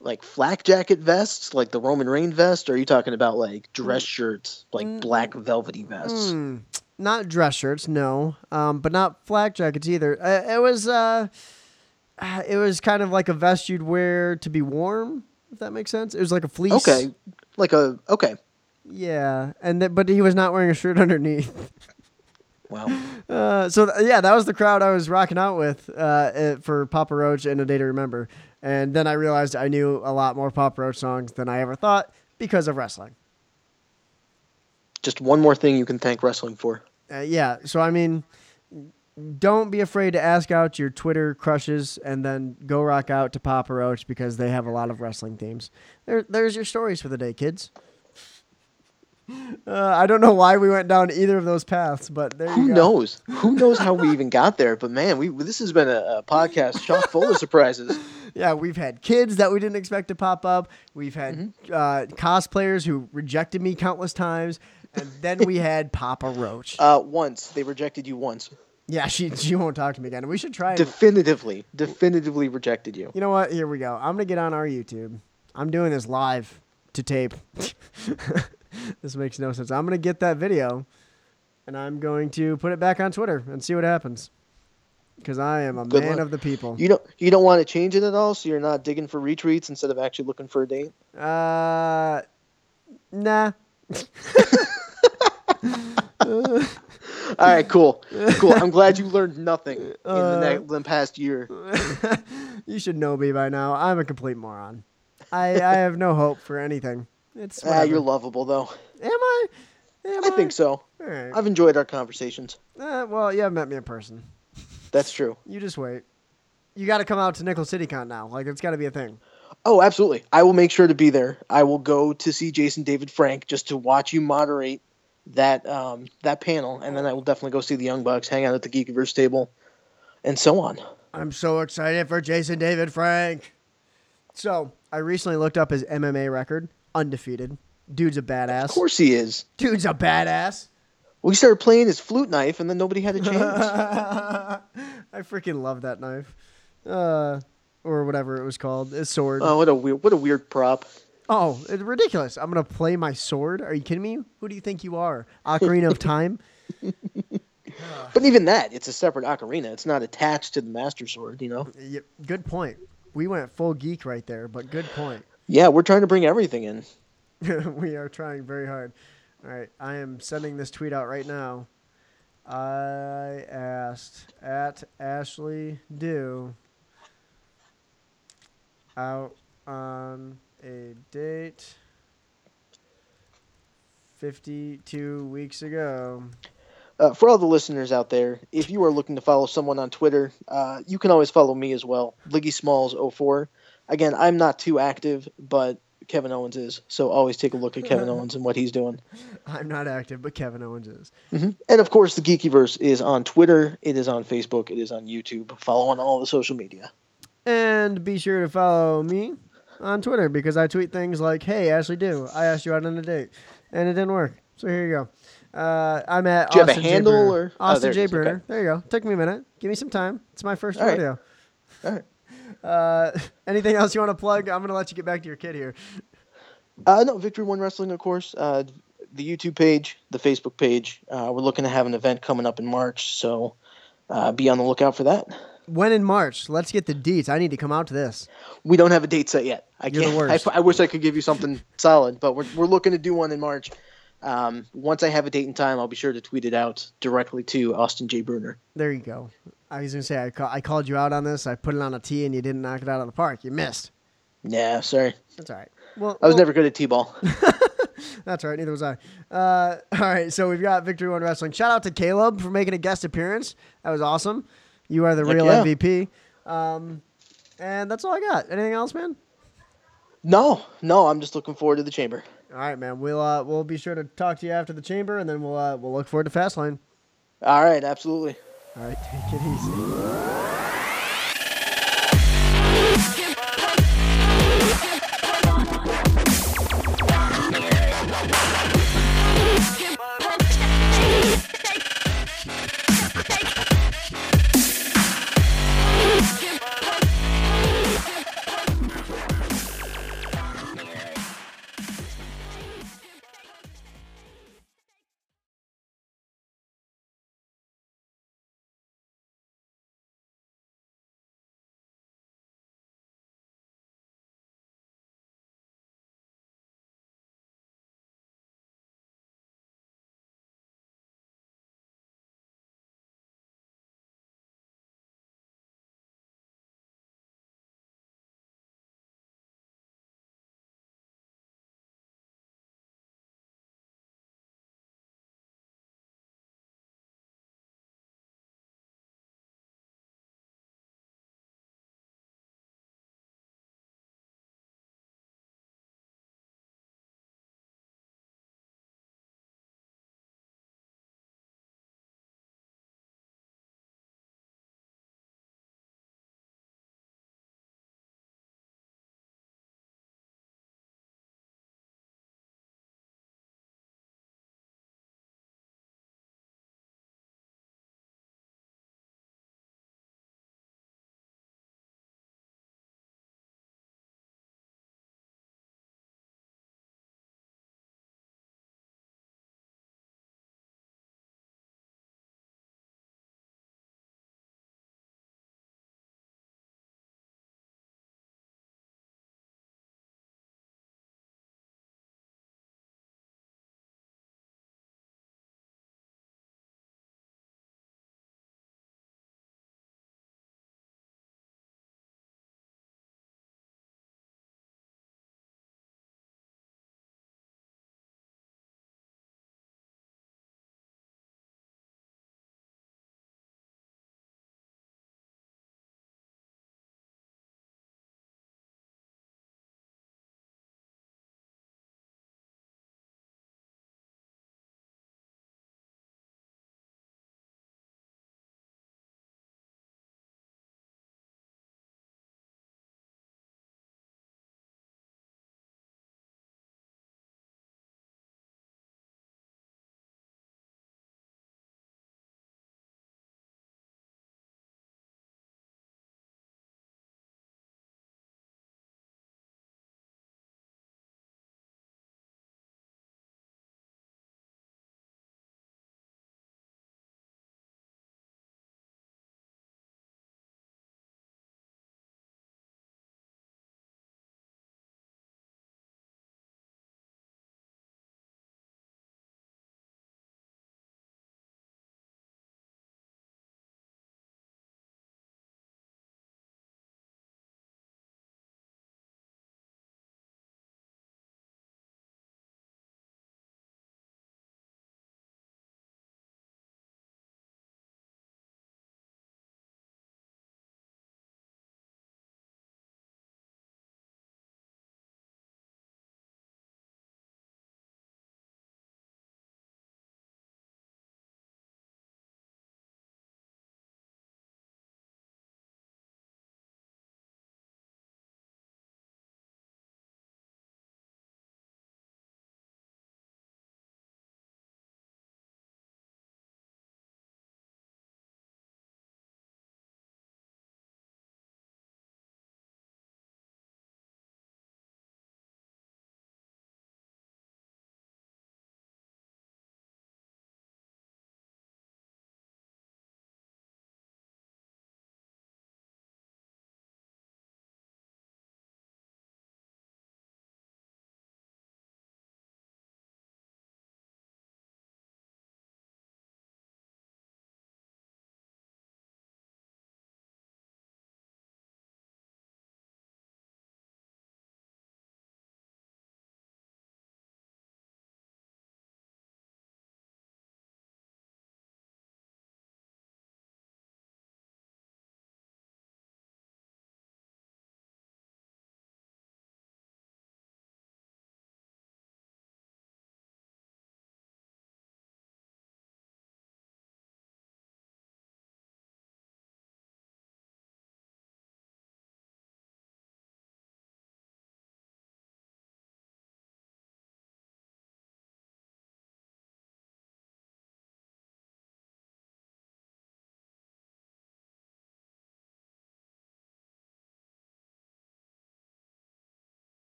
like flak jacket vests, like the Roman Reign vest, or are you talking about like dress shirts, like black velvety vests? Hmm, not dress shirts, no, um, but not flak jackets either. Uh, it was uh, uh, it was kind of like a vest you'd wear to be warm, if that makes sense. It was like a fleece. Okay. Like a okay. Yeah, and th- but he was not wearing a shirt underneath. Wow. Uh, so th- yeah, that was the crowd I was rocking out with uh, uh, for Papa Roach and A Day to Remember. And then I realized I knew a lot more Papa Roach songs than I ever thought because of wrestling. Just one more thing you can thank wrestling for. Uh, yeah, so I mean, don't be afraid to ask out your Twitter crushes and then go rock out to Papa Roach because they have a lot of wrestling themes. There, there's your stories for the day, kids. Uh, I don't know why we went down either of those paths, but there you Who go. knows? Who knows how we even got there? But man, we this has been a, a podcast chock full of surprises. Yeah, we've had kids that we didn't expect to pop up. We've had Mm-hmm. uh, cosplayers who rejected me countless times, and then we had Papa Roach. Uh, once they rejected you once, yeah, she she won't talk to me again. We should try. And, definitively, definitively rejected you. you know what? Here we go. I'm gonna get on our YouTube. I'm doing this live to tape. this makes no sense. I'm gonna get that video, and I'm going to put it back on Twitter and see what happens. because I am a Good man luck. of the people. You don't you don't want to change it at all, so you're not digging for retweets instead of actually looking for a date. Uh, nah. All right, cool, cool. I'm glad you learned nothing in the, Uh, ne- the past year. you should know me by now. I'm a complete moron. I I have no hope for anything. It's Ah, you're lovable though. Am I? Am I think so. Right. I've enjoyed our conversations. Uh, well, you haven't met me in person. That's true. You just wait. You got to come out to Nickel City Con now. Like it's got to be a thing. Oh, absolutely. I will make sure to be there. I will go to see Jason David Frank just to watch you moderate that um, that panel, and then I will definitely go see the Young Bucks, hang out at the Geekiverse table, and so on. I'm so excited for Jason David Frank. So I recently looked up his MMA record, undefeated. Dude's a badass. Of course he is. Dude's a badass. We started playing his flute knife, and then nobody had a chance. I freaking love that knife. Uh, or whatever it was called, a sword. oh, what a weird, what a weird prop. Oh, it's ridiculous. I'm going to play my sword. Are you kidding me? Who do you think you are? Ocarina of Time? But even that, it's a separate ocarina. It's not attached to the Master Sword. You know. Yep, good point. We went full geek right there, but good point. Yeah, we're trying to bring everything in. we are trying very hard. All right, I am sending this tweet out right now. I asked at Ashley Dew out on a date 52 weeks ago. Uh, for all the listeners out there, if you are looking to follow someone on Twitter, uh, you can always follow me as well, Liggy Smalls 04. Again, I'm not too active, but Kevin Owens is, so always take a look at Kevin Owens and what he's doing. I'm not active, but Kevin Owens is. And of course, the Geekiverse is on Twitter, it is on Facebook, it is on YouTube. Follow on all the social media. And be sure to follow me on Twitter because I tweet things like, "Hey, Ashley, do I asked you out on a date, and it didn't work." So here you go. Uh, I'm at Do you have a Austin J. handle Brunner. or- oh, Austin there J. is, okay. There you go. Took me a minute. Give me some time. It's my first All right. video. All right. Uh, anything else you want to plug? I'm gonna let you get back to your kid here. Uh, no, Victory One Wrestling, of course. Uh, the YouTube page, the Facebook page. Uh, we're looking to have an event coming up in March, so uh, be on the lookout for that. When in March? Let's get the deets. I need to come out to this. We don't have a date set yet. I You're can't. I, I wish I could give you something solid, but we're we're looking to do one in March. Um, once I have a date and time, I'll be sure to tweet it out directly to Austin J. Brunner. There you go. I was gonna say I, ca- I called you out on this. I put it on a tee and you didn't knock it out of the park. You missed. Yeah, sorry. That's all right. Well, I was well- never good at t-ball. That's right. Neither was I. Uh, all right. So we've got Victory One Wrestling. Shout out to Caleb for making a guest appearance. That was awesome. You are the Heck real yeah. MVP. Um, and that's all I got. Anything else, man? no, no, I'm just looking forward to the chamber. All right, man. We'll uh, we'll be sure to talk to you after the chamber, and then we'll uh, we'll look forward to Fastlane. All right, absolutely. All right. Take it easy.